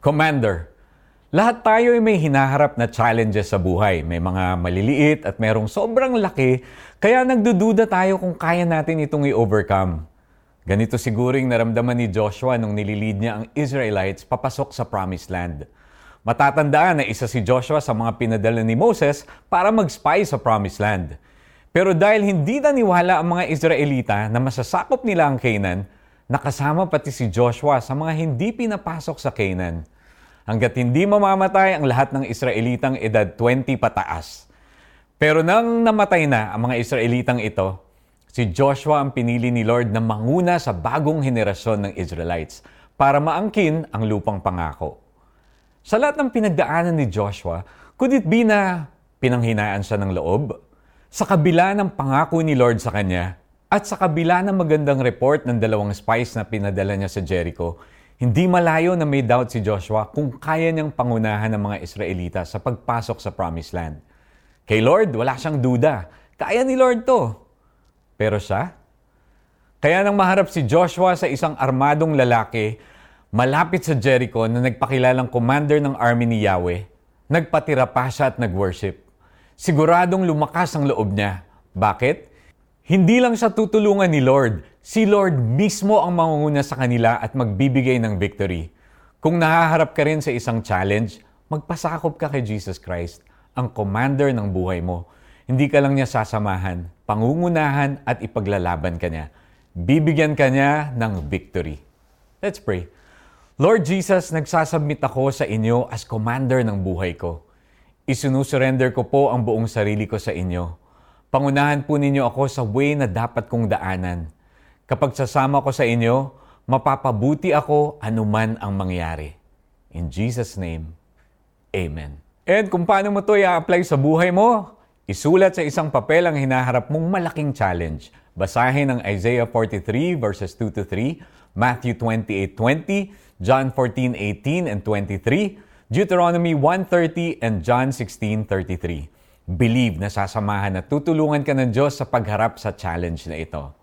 Commander, lahat tayo ay may hinaharap na challenges sa buhay. May mga maliliit at merong sobrang laki, kaya nagdududa tayo kung kaya natin itong i-overcome. Ganito siguro yung naramdaman ni Joshua nung nililid niya ang Israelites papasok sa Promised Land. Matatandaan na isa si Joshua sa mga pinadala ni Moses para mag-spy sa Promised Land. Pero dahil hindi naniwala ang mga Israelita na masasakop nila ang Canaan, nakasama pati si Joshua sa mga hindi pinapasok sa Canaan. Hanggat hindi mamamatay ang lahat ng Israelitang edad 20 pataas. Pero nang namatay na ang mga Israelitang ito, si Joshua ang pinili ni Lord na manguna sa bagong henerasyon ng Israelites para maangkin ang lupang pangako. Sa lahat ng pinagdaanan ni Joshua, could it be na pinanghinaan siya ng loob? Sa kabila ng pangako ni Lord sa kanya, at sa kabila ng magandang report ng dalawang spies na pinadala niya sa Jericho, hindi malayo na may doubt si Joshua kung kaya niyang pangunahan ng mga Israelita sa pagpasok sa Promised Land. Kay Lord, wala siyang duda. Kaya ni Lord to. Pero siya? Kaya nang maharap si Joshua sa isang armadong lalaki malapit sa Jericho na nagpakilalang commander ng army ni Yahweh, nagpatira pa siya at nag-worship. Siguradong lumakas ang loob niya. Bakit? Hindi lang siya tutulungan ni Lord, si Lord mismo ang mangunguna sa kanila at magbibigay ng victory. Kung nahaharap ka rin sa isang challenge, magpasakop ka kay Jesus Christ, ang commander ng buhay mo. Hindi ka lang niya sasamahan, pangungunahan at ipaglalaban ka niya. Bibigyan ka niya ng victory. Let's pray. Lord Jesus, nagsasubmit ako sa inyo as commander ng buhay ko. Isinusurrender ko po ang buong sarili ko sa inyo. Pangunahan po ninyo ako sa way na dapat kong daanan. Kapag sasama ko sa inyo, mapapabuti ako anuman ang mangyari. In Jesus' name, Amen. And kung paano mo ito i-apply sa buhay mo, isulat sa isang papel ang hinaharap mong malaking challenge. Basahin ang Isaiah 43 verses 2 to 3, Matthew 28:20, John 14:18 and 23, Deuteronomy 1:30 and John 16:33. Believe na sasamahan at tutulungan ka ng Diyos sa pagharap sa challenge na ito.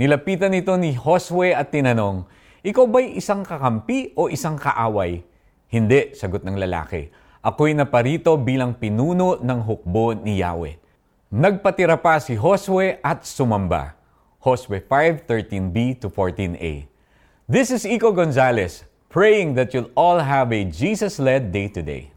Nilapitan ito ni Josue at tinanong, Ikaw ba'y isang kakampi o isang kaaway? Hindi, sagot ng lalaki. Ako'y naparito bilang pinuno ng hukbo ni Yahweh. Nagpatira pa si Josue at sumamba. Josue 5:13b to 14a. This is Iko Gonzalez, praying that you'll all have a Jesus-led day today.